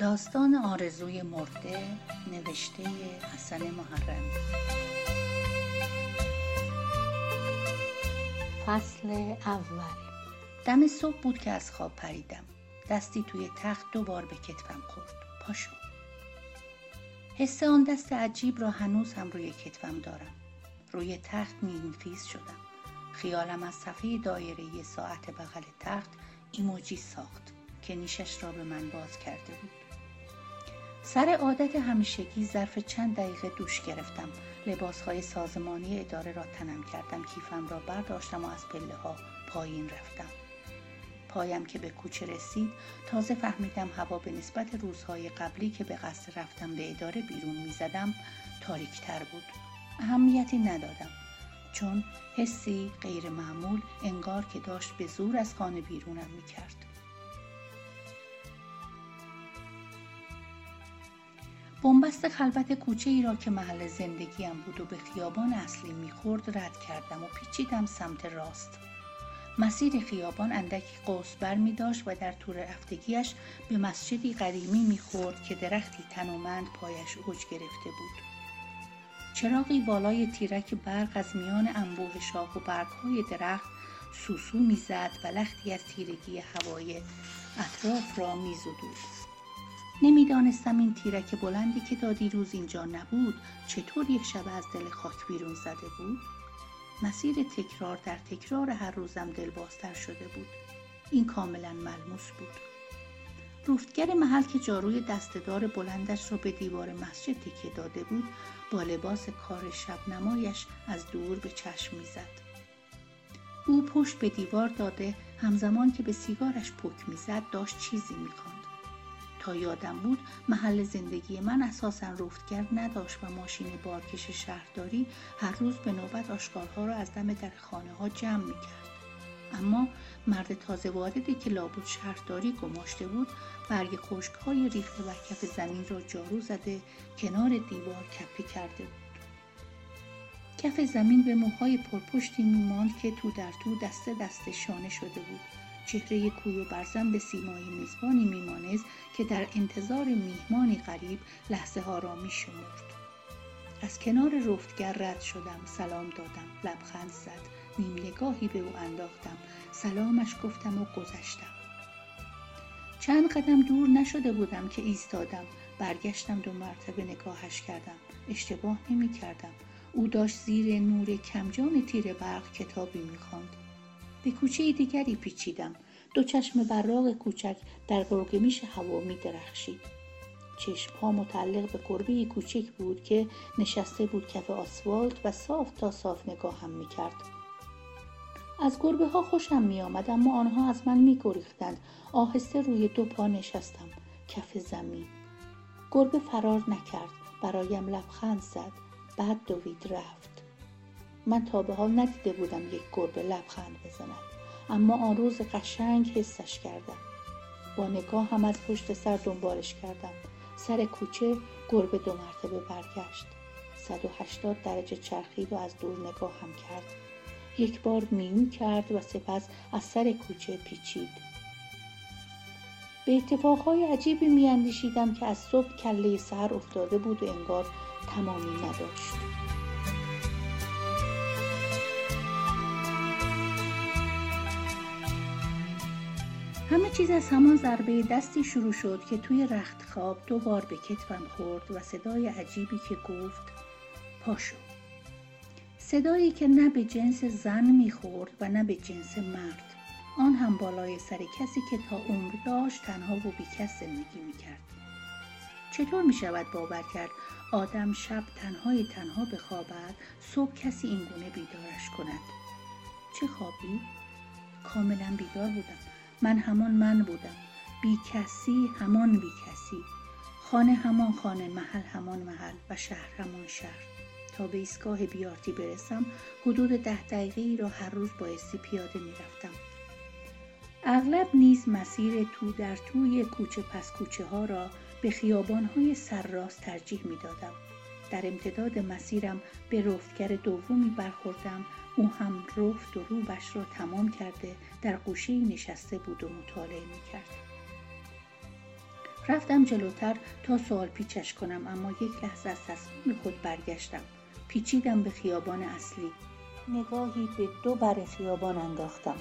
داستان آرزوی مرده نوشته حسن محرمی فصل اول. دم صبح بود که از خواب پریدم. دستی توی تخت دوبار به کتفم خورد. پاشو. حس آن دست عجیب را هنوز هم روی کتفم دارم. روی تخت نیمفیز شدم. خیالم از صفحه دایره ساعت بغل تخت ایموجی ساخت که نیشش را به من باز کرده بود. سر عادت همیشگی ظرف چند دقیقه دوش گرفتم. لباسهای سازمانی اداره را تنم کردم. کیفم را برداشتم و از پله ها پایین رفتم. پایم که به کوچه رسید تازه فهمیدم هوا به نسبت روزهای قبلی که به قصد رفتم به اداره بیرون می‌زدم تاریکتر بود. اهمیتی ندادم. چون حسی غیر معمول انگار که داشت به زور از خانه بیرونم می‌کرد. بنبست خلوت کوچه ای را که محل زندگیم بود و به خیابان اصلی می‌خورد رد کردم و پیچیدم سمت راست. مسیر خیابان اندکی قوس بر می داشت و در طور رفتگیش به مسجدی قدیمی می‌خورد که درختی تنومند پایش اوج گرفته بود. چراغی بالای تیرک برق از میان انبوه شاخ و برگهای درخت سوسو می‌زد و لختی از تیرگی هوای اطراف را میزدود. نمی‌دانستم این تیرک بلندی که تا دیروز اینجا نبود چطور یک شب از دل خاک بیرون زده بود؟ مسیر تکرار در تکرار هر روزم دلبازتر شده بود. این کاملا ملموس بود. روفتگر محل که جاروی دستدار بلندش را به دیوار مسجد تکیه داده بود با لباس کار شب نمایش از دور به چشم می‌زد. او پشت به دیوار داده همزمان که به سیگارش پک می‌زد داشت چیزی می‌خواند. تا یادم بود محل زندگی من اساسا رفتگر نداشت و ماشین بارکش شهرداری هر روز به نوبت آشغالها را از دم در خانه ها جمع می کرد. اما مرد تازه واردی که لابود شهرداری گماشته بود برگ خشک های ریخته و کف زمین را جارو زده کنار دیوار کپی کرده بود. کف زمین به موهای پرپشتی میماند که تو در تو دسته دسته شانه شده بود چهره کوی و برزن به سیمای میزبانی میمانست که در انتظار میهمانی غریب لحظه ها را میشمرد. از کنار رفتگر رد شدم سلام دادم لبخند زد نیم نگاهی به او انداختم سلامش گفتم و گذشتم. چند قدم دور نشده بودم که ایستادم برگشتم دو مرتبه نگاهش کردم اشتباه نمی کردم او داشت زیر نور کمجان تیر برق کتابی می‌خواند. به کوچه دیگری پیچیدم دو چشم براغ کوچک در گرگمیش هوا می درخشید چشم ها متعلق به گربه کوچک بود که نشسته بود کف آسفالت و صاف تا صاف نگاهم می کرد. از گربه ها خوشم می آمد اما آنها از من می گریختند. آهسته روی دو پا نشستم کف زمین. گربه فرار نکرد. برایم لبخند زد. بعد دوید رفت. من تا به حال ندیده بودم یک گربه لبخند بزند اما آن روز قشنگ حسش کردم. با نگاه هم از پشت سر دنبالش کردم. سر کوچه گربه دو مرتبه برگشت. 180 درجه چرخید و از دور نگاه هم کرد. یک بار میو کرد و سپس از سر کوچه پیچید. به اتفاقهای عجیبی میاندیشیدم که از صبح کله سر افتاده بود و انگار تمامی نداشت. چیز از همان ضربه دستی شروع شد که توی رخت خواب دو بار به کتفم خورد و صدای عجیبی که گفت پاشو. صدایی که نه به جنس زن می‌خورد و نه به جنس مرد. آن هم بالای سر کسی که تا عمر داشت تنها و بیکس زندگی می‌کرد. چطور می‌شود باور کرد آدم شب تنهای تنها بخوابد صبح کسی اینگونه بیدارش کند؟ چه خوابی؟ کاملا بیدار بودم. من همان من بودم. بی کسی همان بی کسی. خانه همان خانه محل همان محل و شهر همان شهر. تا به ایستگاه بیارتی برسم حدود ده دقیقه ای را هر روز بایستی پیاده می‌رفتم اغلب نیز مسیر تو در توی کوچه پس کوچه ها را به خیابان های سرراست ترجیح می دادم. در امتداد مسیرم به رفتگر دومی برخوردم او هم رفت و روبش را تمام کرده در گوشه نشسته بود و مطالعه می کرد. رفتم جلوتر تا سوال پیچش کنم اما یک لحظه از تصمیم خود برگشتم. پیچیدم به خیابان اصلی. نگاهی به دو بر خیابان انداختم.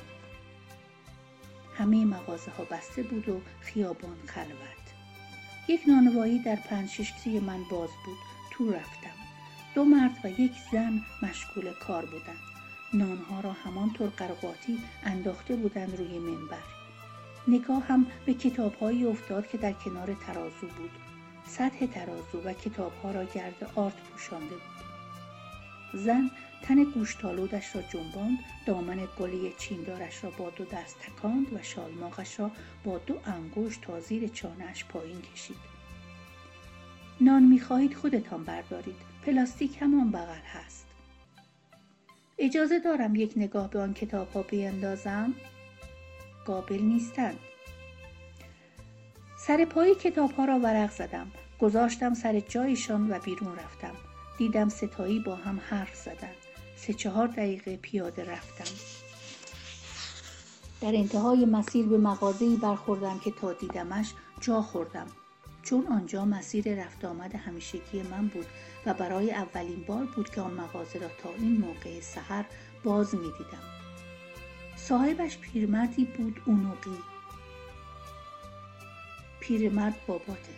همه مغازه ها بسته بود و خیابان خلوت. یک نانوایی در پنج من باز بود. تو رفتم. دو مرد و یک زن مشغول کار بودند. نانها را همانطور قرقاتی انداخته بودند روی منبر. نگاه هم به کتابهایی افتاد که در کنار ترازو بود. سطح ترازو و کتابها را گرد آرد پوشانده بود. زن تن گوشتالودش را جنباند دامن گلی چیندارش را با دو دست تکاند و شالماغش را با دو انگشت تا زیر چانهاش پایین کشید. نان می‌خواهید خودتان بردارید. پلاستیک همان بغل هست. اجازه دارم یک نگاه به آن کتاب ها بیندازم قابل نیستند سر پای کتاب ها را ورق زدم. گذاشتم سر جایشان و بیرون رفتم. دیدم ستایی با هم حرف زدند سه چهار دقیقه پیاده رفتم. در انتهای مسیر به مغازه‌ای برخوردم که تا دیدمش جا خوردم. چون آنجا مسیر رفت آمد همیشگی من بود و برای اولین بار بود که آن مغازه را تا این موقع سحر باز می دیدم. صاحبش پیرمردی بود اونوقی. پیرمرد باباته.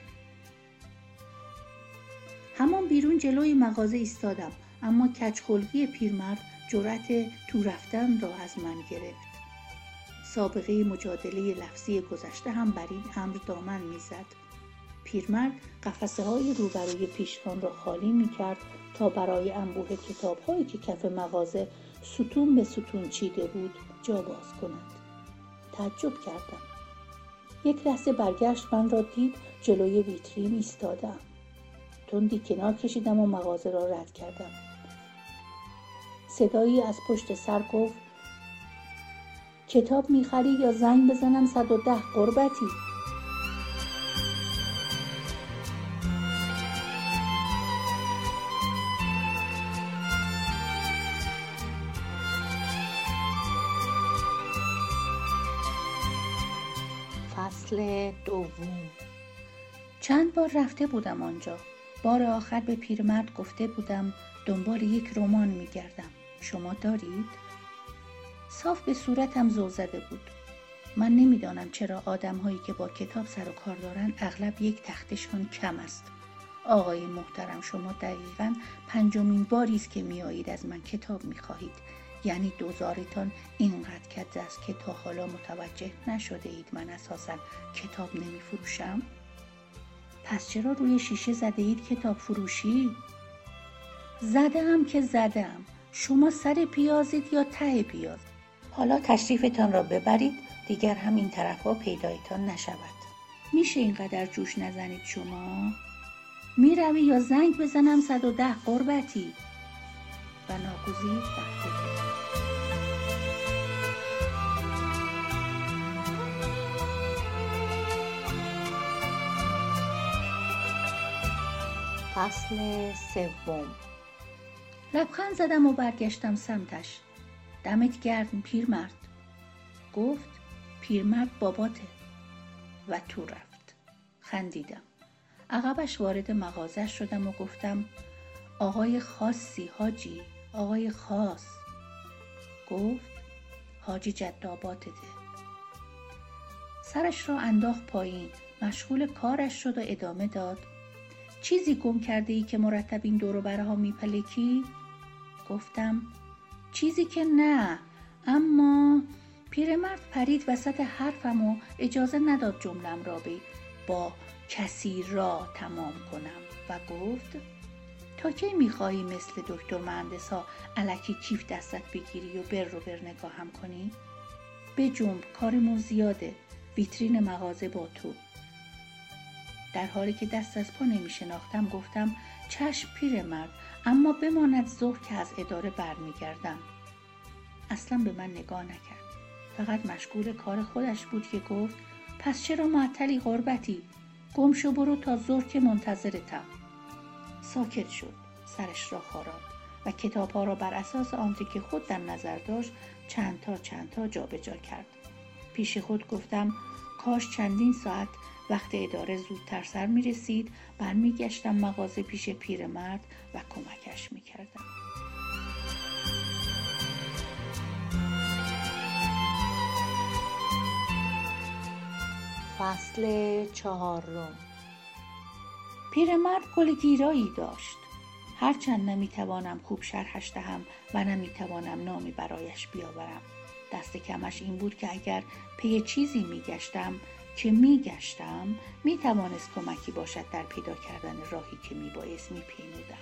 همان بیرون جلوی مغازه ایستادم اما کچخلقی پیرمرد جرأت تو رفتن را از من گرفت. سابقه مجادله لفظی گذشته هم بر این امر دامن می‌زد. پیرمرد قفسه های روبروی پیشخان را خالی می کرد تا برای انبوه کتاب هایی که کف مغازه ستون به ستون چیده بود جا باز کند. تعجب کردم. یک لحظه برگشت من را دید جلوی ویترین ایستادم. تندی کنار کشیدم و مغازه را رد کردم. صدایی از پشت سر گفت کتاب می‌خری یا زنگ بزنم 110 قربتی؟ دوم. چند بار رفته بودم آنجا. بار آخر به پیرمرد گفته بودم دنبال یک رمان میگردم. شما دارید؟ صاف به صورتم زو زده بود. من نمی‌دانم چرا آدم هایی که با کتاب سر و کار دارند اغلب یک تختشان کم است. آقای محترم شما دقیقا پنجمین باری است که میآیید از من کتاب می‌خواهید. یعنی دوزارتان اینقدر کد است که تا حالا متوجه نشده اید من اساسا کتاب نمی فروشم؟ پس چرا روی شیشه زده اید کتاب فروشی؟ زده هم که زده هم. شما سر پیازید یا ته پیاز حالا تشریفتان را ببرید دیگر هم این طرف ها پیدایتان نشود میشه اینقدر جوش نزنید شما؟ می‌روی یا زنگ بزنم 110 قربتی و ناگزیر رفته فصل سوم. لبخند زدم و برگشتم سمتش. دمت گرم پیرمرد. گفت پیرمرد باباته. و تو رفت. خندیدم. عقبش وارد مغازه شدم و گفتم آقای خاصی حاجی آقای خاص. گفت حاجی جداباتته سرش را انداخت پایین. مشغول کارش شد و ادامه داد. چیزی گم کرده ای که مرتب این دورو برها میپلکی؟ گفتم چیزی که نه اما پیرمرد پرید وسط حرفم و اجازه نداد جملم را به با کسی را تمام کنم و گفت تا کی می‌خواهی مثل دکتر مهندس ها علکی کیف دستت بگیری و بر رو بر نگاهم کنی؟ به جنب کارمون زیاده ویترین مغازه با تو در حالی که دست از پا نمی شناختم گفتم چشم پیر مرد اما بماند ظهر که از اداره برمیگردم. اصلا به من نگاه نکرد. فقط مشغول کار خودش بود که گفت پس چرا معطلی غربتی؟ گم شو برو تا ظهر که منتظرتم. ساکت شد سرش را خاراد و کتاب ها را بر اساس آنچه که خود در نظر داشت چند تا چند تا جابجا کرد. پیش خود گفتم کاش چندین ساعت وقت اداره زودتر سر می رسید برمیگشتم مغازه پیش پیرمرد و کمکش می کردم. فصل چهارم. پیرمرد گل گیرایی داشت. هرچند نمی‌توانم خوب شرحش دهم و نمی‌توانم نامی برایش بیاورم. دست کمش این بود که اگر پی چیزی میگشتم که میگشتم می‌توانست کمکی باشد در پیدا کردن راهی که میبایست میپیمودم.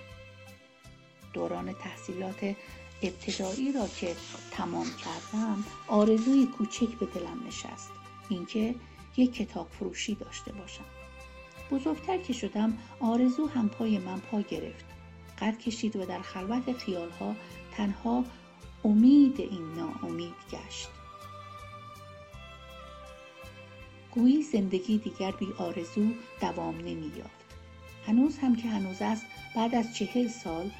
دوران تحصیلات ابتدایی را که تمام کردم آرزوی کوچک به دلم نشست. اینکه یک کتاب فروشی داشته باشم. بزرگتر که شدم آرزو هم پای من پا گرفت. قد کشید و در خلوت خیالها تنها امید این ناامید گشت. گویی زندگی دیگر بی آرزو دوام نمییافت. هنوز هم که هنوز است بعد از چهل سال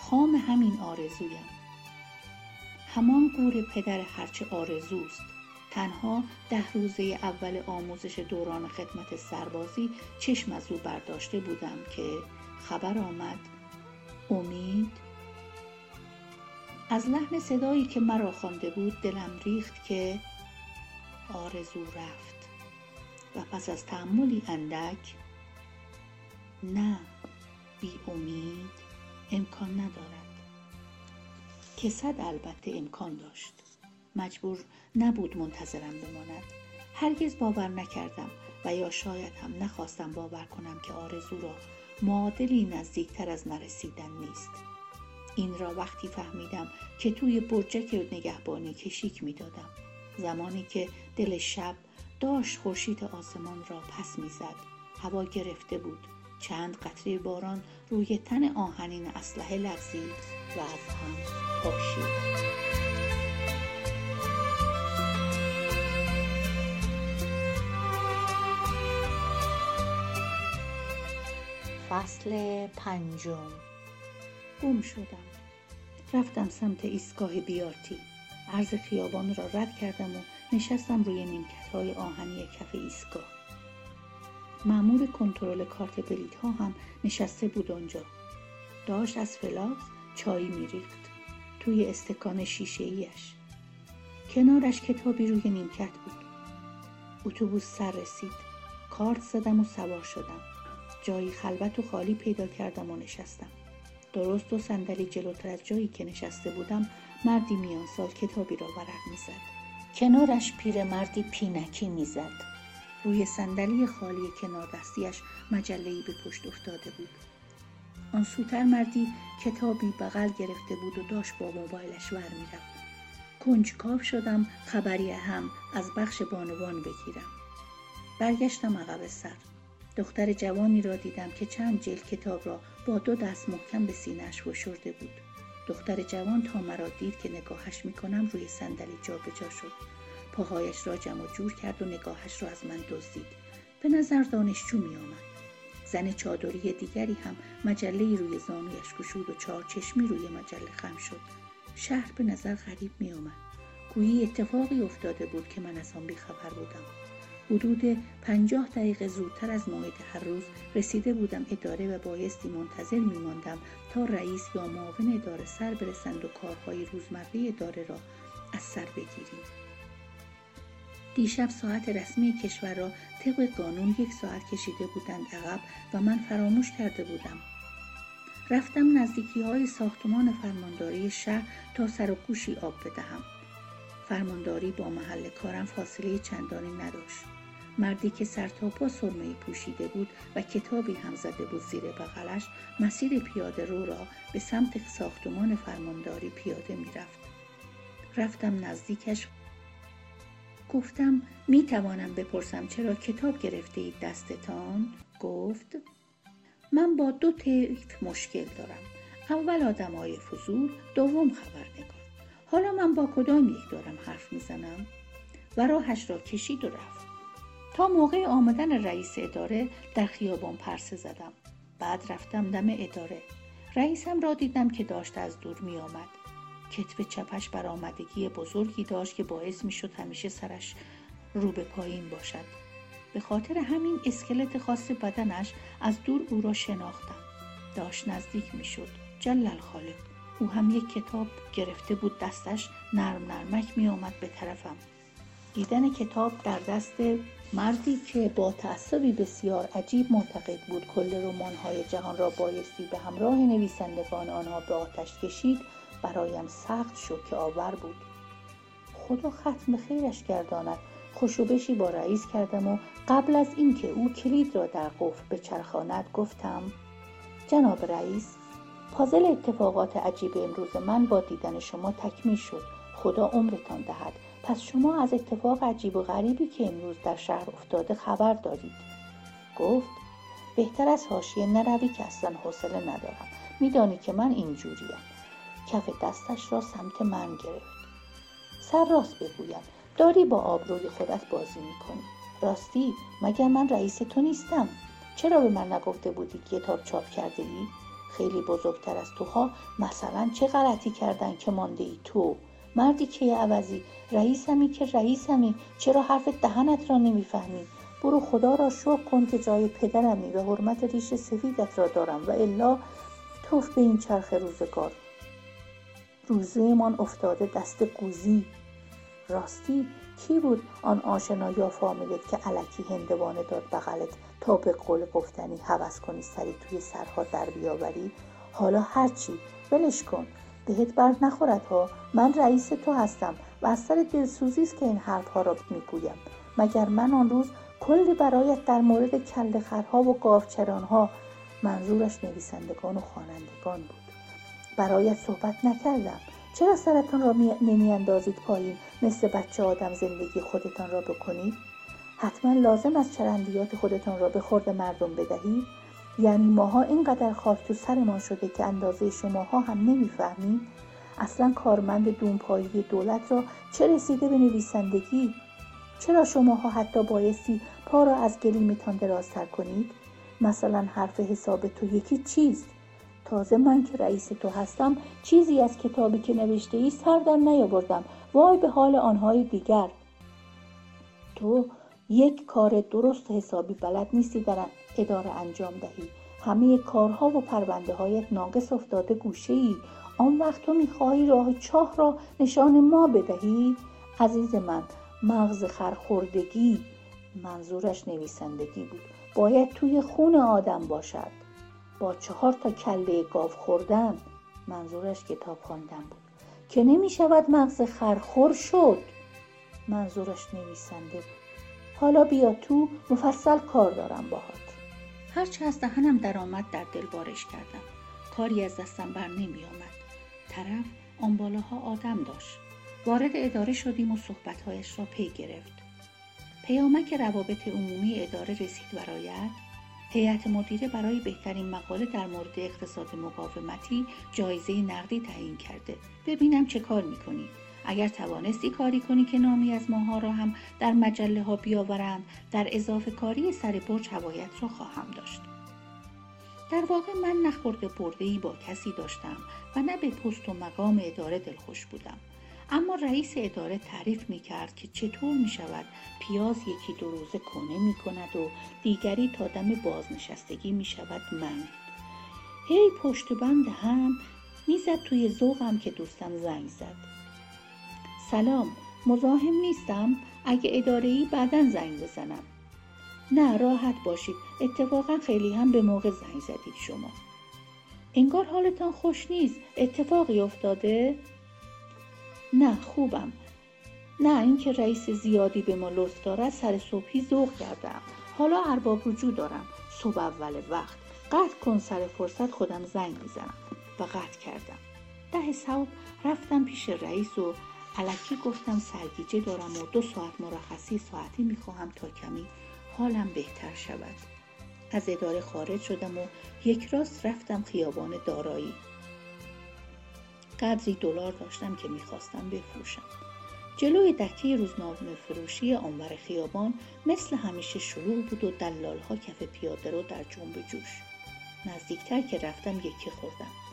خام همین آرزویم. همان گور پدر هرچه آرزوست. تنها ده روزه اول آموزش دوران خدمت سربازی چشم از او برداشته بودم که خبر آمد. امید. از لحن صدایی که مرا خوانده بود دلم ریخت که آرزو رفت. و پس از تحملی اندک نه بی امید امکان ندارد. که صد البته امکان داشت. مجبور نبود منتظرم بماند. هرگز باور نکردم و یا شاید هم نخواستم باور کنم که آرزو را معادلی نزدیکتر از نرسیدن نیست. این را وقتی فهمیدم که توی برجک نگهبانی کشیک می‌دادم. زمانی که دل شب داشت خورشید آسمان را پس می‌زد. هوا گرفته بود. چند قطره باران روی تن آهنین اسلحه لغزید و از هم پاشید. فصل پنجم. گم شدم. رفتم سمت ایستگاه بیارتی عرض خیابان را رد کردم و نشستم روی نیمکت های آهنی کف ایستگاه. مامور کنترل کارت بلیت ها هم نشسته بود آنجا. داشت از فلاکس چایی میریخت توی استکان شیشه ایش کنارش کتابی روی نیمکت بود. اتوبوس سر رسید. کارت زدم و سوار شدم. جایی خلوت و خالی پیدا کردم و نشستم. درست دو صندلی جلوتر از جایی که نشسته بودم مردی میان سال کتابی را ورق می‌زد. کنارش پیرمردی پینکی می‌زد. روی صندلی خالی کنار دستیش مجلهای به پشت افتاده بود. آن سوتر مردی کتابی بغل گرفته بود و داشت با موبایلش ور می‌رفت کنجکاو شدم خبری هم از بخش بانوان بگیرم. برگشتم عقب سر. دختر جوانی را دیدم که چند جلد کتاب را با دو دست محکم به سینهش فشرده بود. دختر جوان تا مرا دید که نگاهش می‌کنم روی صندلی جابجا شد. پاهایش را جمع جور کرد و نگاهش را از من دزدید. به نظر دانشجو میآمد. زن چادری دیگری هم مجله روی زانویش گشود و چهار چشمی روی مجله خم شد. شهر به نظر غریب میآمد. گویی اتفاقی افتاده بود که من از آن بیخبر بودم. حدود پنجاه دقیقه زودتر از موعد هر روز رسیده بودم اداره و بایستی منتظر میماندم تا رئیس یا معاون اداره سر برسند و کارهای روزمره اداره را از سر بگیریم. دیشب ساعت رسمی کشور را طبق قانون یک ساعت کشیده بودند عقب و من فراموش کرده بودم. رفتم نزدیکی های ساختمان فرمانداری شهر تا سر و گوشی آب بدهم. فرمانداری با محل کارم فاصله چندانی نداشت. مردی که سرتاپا سرمه پوشیده بود و کتابی هم زده بود زیر بغلش مسیر پیاده رو را به سمت ساختمان فرمانداری پیاده می‌رفت. رفتم نزدیکش. گفتم می توانم بپرسم چرا کتاب گرفته اید دستتان؟ گفت من با دو طیف مشکل دارم. اول آدم های فضول دوم خبرنگار. حالا من با کدام یک دارم حرف می‌زنم؟ و راهش را کشید و رفت. تا موقع آمدن رئیس اداره در خیابان پرسه زدم. بعد رفتم دم اداره. رئیسم را دیدم که داشت از دور می آمد کتف چپش برآمدگی بزرگی داشت که باعث می شد همیشه سرش رو به پایین باشد. به خاطر همین اسکلت خاص بدنش از دور او را شناختم. داشت نزدیک می شد جلل خالق. او هم یک کتاب گرفته بود. دستش نرم نرمک می آمد به طرفم. دیدن کتاب در دست مردی که با تعصبی بسیار عجیب معتقد بود. کل های جهان را بایستی به همراه نویسندگان آنها به آتش کشید برایم سخت شوکه آور بود. خدا ختم خیرش گرداند. خوشوبشی با رئیس کردم و قبل از اینکه او کلید را در قفل بچرخاند گفتم جناب رئیس پازل اتفاقات عجیب امروز من با دیدن شما تکمیل شد. خدا عمرتان دهد. پس شما از اتفاق عجیب و غریبی که امروز در شهر افتاده خبر دارید. گفت بهتر از حاشیه نروی که اصلا حوصله ندارم. میدانی که من اینجوریم. کف دستش را سمت من گرفت. سر راست بگویم داری با آبروی خودت بازی می‌کنی. راستی مگر من رئیس تو نیستم؟ چرا به من نگفته بودی کتاب چاپ کرده ای؟ خیلی بزرگتر از توها مثلا چه غلطی کردن که مانده ای تو؟ مردی که عوضی. رئیسمی که رئیسمی. چرا حرف دهنت را نمی‌فهمی؟ برو خدا را شکر کن که جای پدرمی و حرمت ریش سفیدت را دارم و الا توف به این چرخ روزگار. روزهمان افتاده دست قوزی راستی کی بود آن آشنا یا فامیلت که علکی هندوانه داد بغلت تا به قول گفتنی حوض کنی سری توی سرها در بیاوری؟ حالا هرچی ولش کن. بهت بر نخورد ها. من رئیس تو هستم و از سر دلسوزی است که این حرفها را می‌گویم. مگر من آن روز کلی برایت در مورد کل خرها و گاوچرانها منظورش نویسندگان و خوانندگان بود. برایت صحبت نکردم. چرا سرتان را نمیاندازید پایین مثل بچه آدم زندگی خودتان را بکنید؟ حتما لازم است چرندیات خودتان را به خورد مردم بدهید. یعنی ماها اینقدر خاک تو سرمان شده که اندازه شماها هم نمی‌فهمید اصلا کارمند دونپایی دولت را چه رسیده به نویسندگی؟ چرا شماها حتی بایستی پا را از گلیمتان درازتر کنید؟ مثلا حرف حساب تو یکی چیست؟ تازه من که رئیس تو هستم چیزی از کتابی که نوشته ای سر در نیاوردم. وای به حال آنهای دیگر. تو یک کار درست حسابی بلد نیستی در اداره انجام دهی. همه کارها و پرونده هایت ناقص افتاده گوشه ای آن وقت تو می‌خواهی راه چاه را نشان ما بدهی؟ عزیز من مغز خرخوردگی منظورش نویسندگی بود. باید توی خون آدم باشد. با چهار تا کله گاو خوردن منظورش کتاب خواندن بود. که نمی شود مغز خرخور شد منظورش نویسنده بود. حالا بیا تو مفصل کار دارم باهات. هرچه از دهنم درآمد در دل بارش کردم. کاری از دستم بر نمی آمد. طرف آن بالاها آدم داشت. وارد اداره شدیم و صحبتهایش را پی گرفت. پیامک روابط عمومی اداره رسید برایت. هیئت مدیره برای بهترین مقاله در مورد اقتصاد مقاومتی جایزه نقدی تعیین کرده. ببینم چه کار می‌کنی. اگر توانستی کاری کنی که نامی از ماها را هم در مجله ها بیاورند در اضافه کاری سر برج هوایت را خواهم داشت. در واقع من نخورده برده ای با کسی داشتم و نه به پست و مقام اداره دلخوش بودم. اما رئیس اداره تعریف می کرد که چطور می شود پیاز یکی دو روزه کنه می کند و دیگری تا دم بازنشستگی می شود من هی پشت بند هم می‌زد توی ذوقم که دوستم زنگ زد. سلام مزاحم نیستم؟ اگه اداره ای بعدا زنگ بزنم. نه راحت باشید. اتفاقا خیلی هم به موقع زنگ زدید شما. انگار حالتان خوش نیست. اتفاقی افتاده؟ نه خوبم. نه اینکه رئیس زیادی به ما لطف دارد سر صبحی ذوق کردم. حالا ارباب رجوع دارم. صبح اول وقت. قطع کن سر فرصت خودم زنگ می‌زنم و قطع کردم. ده صبح رفتم پیش رئیس و علکی گفتم سرگیجه دارم و دو ساعت مرخصی ساعتی می‌خواهم تا کمی حالم بهتر شود. از اداره خارج شدم و یک راست رفتم خیابان دارایی. قدری دلار داشتم که می‌خواستم بفروشم. جلوی دکه روزنامه فروشی آنور خیابان مثل همیشه شروع بود و دلالها کف پیاده رو در جنب جوش. نزدیکتر که رفتم یکی خوردم.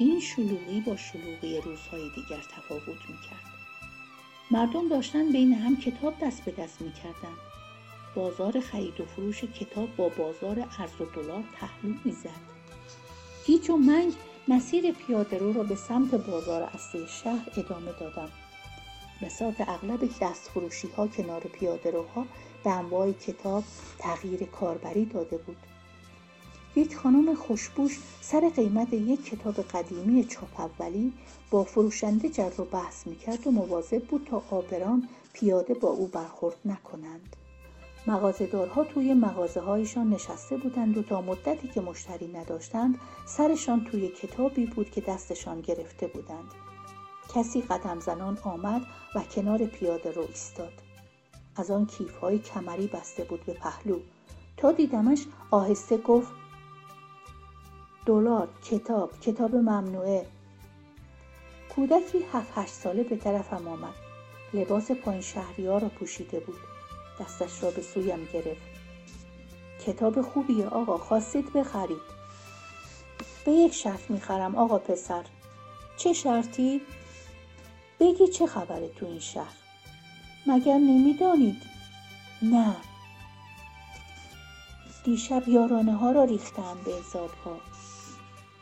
این شلوغی با شلوغی روزهای دیگر تفاوت می‌کرد. مردم داشتن بین هم کتاب دست به دست می‌کردن. بازار خرید و فروش کتاب با بازار ارز و دلار پهلو می‌زد. گیج و منگ مسیر پیاده رو را به سمت بازار اصلی شهر ادامه دادم بساط اغلب دست فروشی ها کنار پیاده روها به انواع کتاب تغییر کاربری داده بود. یک خانم خوشبوش سر قیمت یک کتاب قدیمی چاپ اولی با فروشنده جر و بحث می‌کرد و مواظب بود تا آبران پیاده با او برخورد نکنند. مغازهدارها توی مغازه هایشان نشسته بودند و تا مدتی که مشتری نداشتند سرشان توی کتابی بود که دستشان گرفته بودند. کسی قدم زنان آمد و کنار پیاده رو ایستاد. از آن کیف های کمری بسته بود به پهلو. تا دیدمش آهسته گفت دلار کتاب کتاب ممنوعه. کودکی هفت هشت ساله به طرفم آمد. لباس پایین شهریار را پوشیده بود. دستش را به سویم گرفت. کتاب خوبیه آقا خواستید بخرید. به یک شرط می‌خرم آقا پسر. چه شرطی؟ بگی چه خبره تو این شهر؟ مگر نمی‌دانید؟ نه. دیشب یارانه ها را ریختم به حساب ها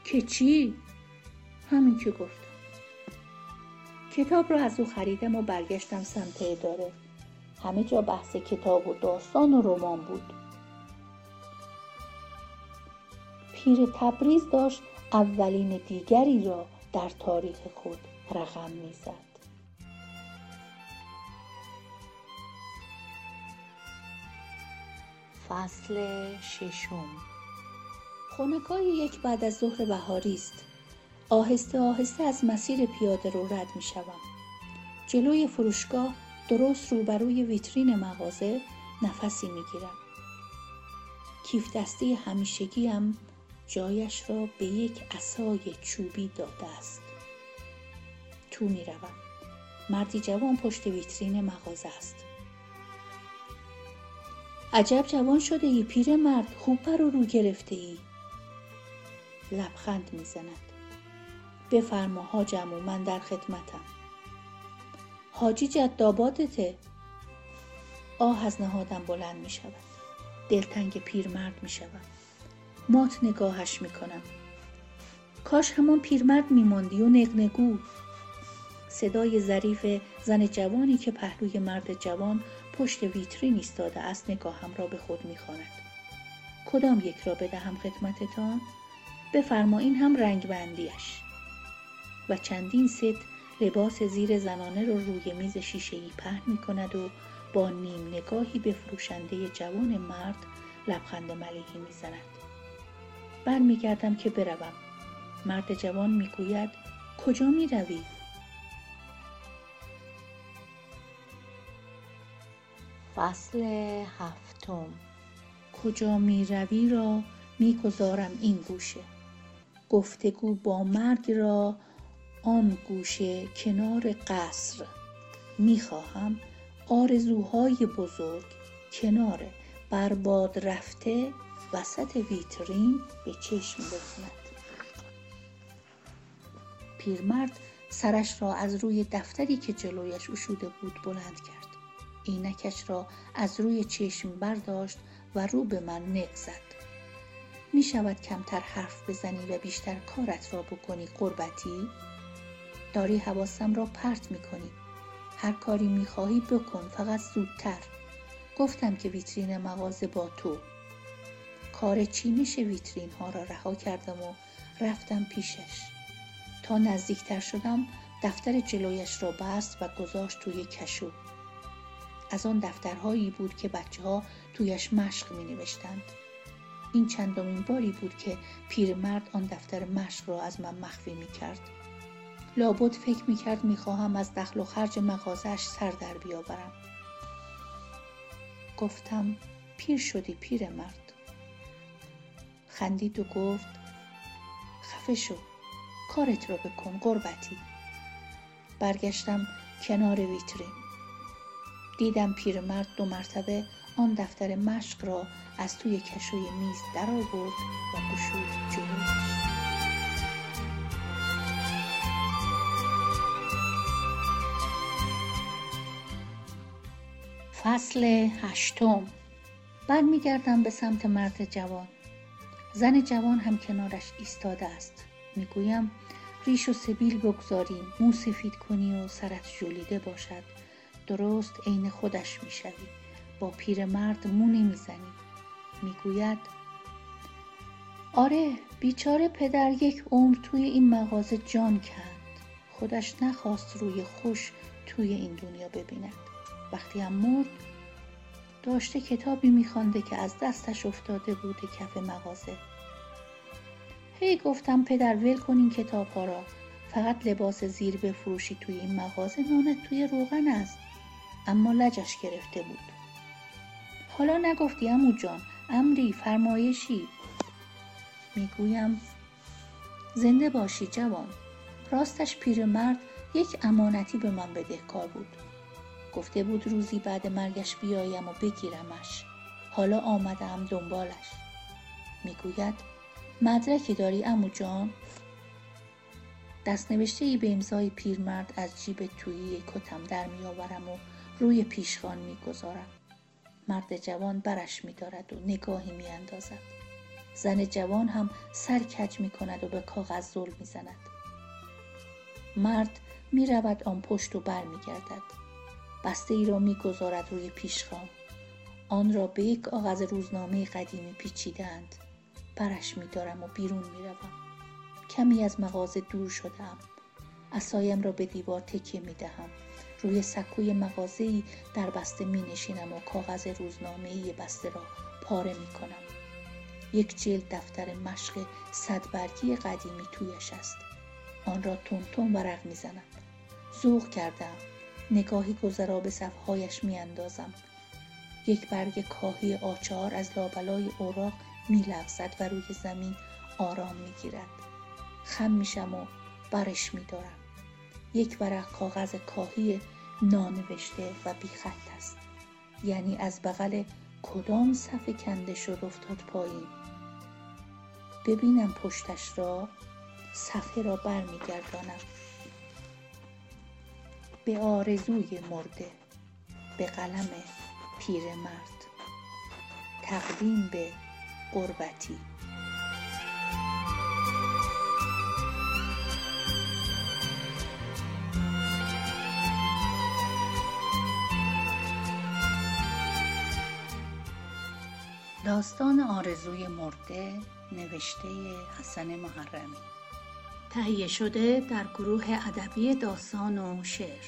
که چی؟ همین که گفتم. کتاب را از او خریدم و برگشتم سمت اداره. همه جا بحث کتاب و داستان و رمان بود. پیر تبریز داشت اولین دیگری را در تاریخ خود رقم می‌زد. فصل ششم خونکای یک بعد از ظهر بهاری است آهسته آهسته از مسیر پیاده رو رد می شوم. جلوی فروشگاه درست روبروی ویترین مغازه نفسی می گیرم. کیف دستی همیشگیم جایش را به یک اسای چوبی داده است. تو می روم. مردی جوان پشت ویترین مغازه است. عجب جوان شده ای پیر مرد خوب پر رو گرفته ای. لبخند می‌زند. بفرما حاجمو من در خدمتم. حاجی جداباتته آه از نهادم بلند می شود دلتنگ پیرمرد می شود مات نگاهش می کنم کاش همان پیرمرد می ماندی و نقنگو. صدای ظریف زن جوانی که پهلوی مرد جوان پشت ویترین ایستاده است نگاهم را به خود می‌خواند کدام یک را بدهم خدمتتان بفرما این هم رنگ بندیش و چندین ست لباس زیر زنانه را رو روی میز شیشه ای پهن می کند و با نیم نگاهی به فروشنده جوان مرد لبخند ملیحی می زند. برمیگردم که بروم. مرد جوان می‌گوید کجا می روی؟ فصل هفتم. کجا می روی را می‌گذارم این گوشه. گفتگو با مرگ را آن گوشه کنار قصر. می‌خواهم آرزوهای بزرگ کنار برباد رفته وسط ویترین به چشم بزند. پیرمرد سرش را از روی دفتری که جلویش اشوده بود بلند کرد. عینکش را از روی چشم برداشت و رو به من نق زد می شود کمتر حرف بزنی و بیشتر کارت را بکنی قربتی؟ داری حواسم را پرت می کنی. هر کاری می خواهی بکن فقط زودتر. گفتم که ویترین مغازه با تو. کار چینش ویترین ها را رها کردم و رفتم پیشش. تا نزدیکتر شدم دفتر جلویش را بست و گذاشت توی کشو. از آن دفترهایی بود که بچه ها تویش مشق می نوشتند. این چندمین باری بود که پیرمرد آن دفتر مشق را از من مخفی می کرد. لابد فکر می کرد می خواهم از دخل و خرج مغازش سر در بیاورم. گفتم پیر شدی پیرمرد. خندید و گفت خفه شو کارت را بکن قربتی. برگشتم کنار ویترین. دیدم پیرمرد دو مرتبه آن دفتر مشق را از توی کشوی میز در آورد و گشود جلویش فصل هشتم. برمیگردم به سمت مرد جوان. زن جوان هم کنارش ایستاده است. می‌گویم ریش و سبیل بگذاریم مو سفید کنی و سرت ژولیده باشد. درست عین خودش می‌شوی. با پیرمرد مو نمی‌زنی. می‌گوید آره بیچاره پدر یک عمر توی این مغازه جان کند خودش نخواست روی خوش توی این دنیا ببیند. وقتی هم مرد داشته کتابی میخوانده که از دستش افتاده بوده کف مغازه. هی گفتم پدر ول کن این کتاب ها را. فقط لباس زیر بفروشی توی این مغازه نانت توی روغن است. اما لجش گرفته بود. حالا نگفتی امو جان امری فرمایشی؟ می‌گویم زنده باشی جوان. راستش پیرمرد یک امانتی به من بدهکار بود. گفته بود روزی بعد مرگش بیایم و بگیرمش. حالا آمدم دنبالش. می‌گوید مدرکی داری امو جان؟ نوشته ای به امضای پیرمرد از جیب تویی کتم در میآورم و روی پیشخان می‌گذارم مرد جوان برش میدارد و نگاهی میاندازد زن جوان هم سر کج می کند و به کاغذ زل می زند. مرد می رود آن پشت و بر می گردد. بسته ای را می گذارد روی پیشخان. آن را به یک کاغذ روزنامه قدیمی پیچیدند. برش می دارم و بیرون می روم. کمی از مغازه دور شدم. اسایم را به دیوار تکیه می دهم. روی سکوی مغازه‌ای در بسته می نشینم و کاغذ روزنامه بسته را پاره می کنم. یک جلد دفتر مشق صدبرگی قدیمی تویش است. آن را تون ورق می‌زنم. ذوق کردم. نگاهی گذرا به صفهایش میاندازم. یک برگ کاهی آچار از لابلای اوراق میلغزد و روی زمین آرام می‌گیرد. خم میشم و برش میدارم. یک ورق کاغذ کاهی نانوشته و بیخط است. یعنی از بغل کدام صفحه کنده شد افتاد پایین؟ ببینم پشتش را صفحه را برمیگردانم. به آرزوی مرده به قلم پیرمرد. تقدیم به قربتی. داستان آرزوی مرده نوشته حسن محرمی. تهیه شده در گروه ادبی داستان و شعر.